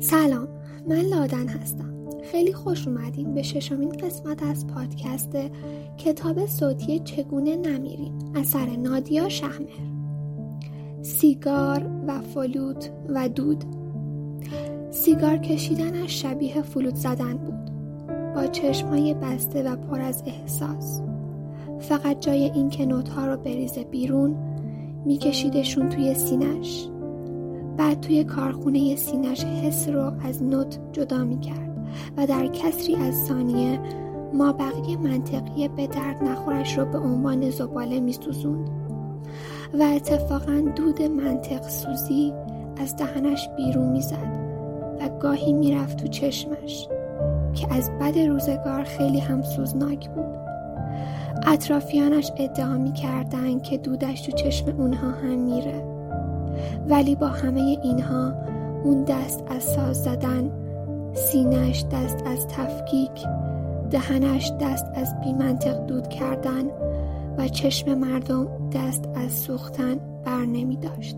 سلام من لادن هستم. خیلی خوش اومدین به ششمین قسمت از پادکست کتاب صوتی چگونه نمیریم اثر نادیا شهمر سیگار و فلوت و دود. سیگار کشیدنش شبیه فلوت زدن بود. با چشمای بسته و پر از احساس. فقط جای اینکه نوتها رو بریزه بیرون میکشیدشون توی سینش توی کارخونه سینش حس رو از نوت جدا می کرد و در کسری از ثانیه ما بقیه منطقی به درد نخورش رو به عنوان زباله می سوزند. و اتفاقا دود منطق سوزی از دهنش بیرون می‌زد و گاهی می‌رفت تو چشمش که از بد روزگار خیلی هم سوزناک بود اطرافیانش ادعا می‌کردند که دودش تو چشم اونها هم میره ولی با همه اینها اون دست از ساز زدن سینش دست از تفکیک دهنش دست از بیمنطق دود کردن و چشم مردم دست از سوختن بر نمی داشت.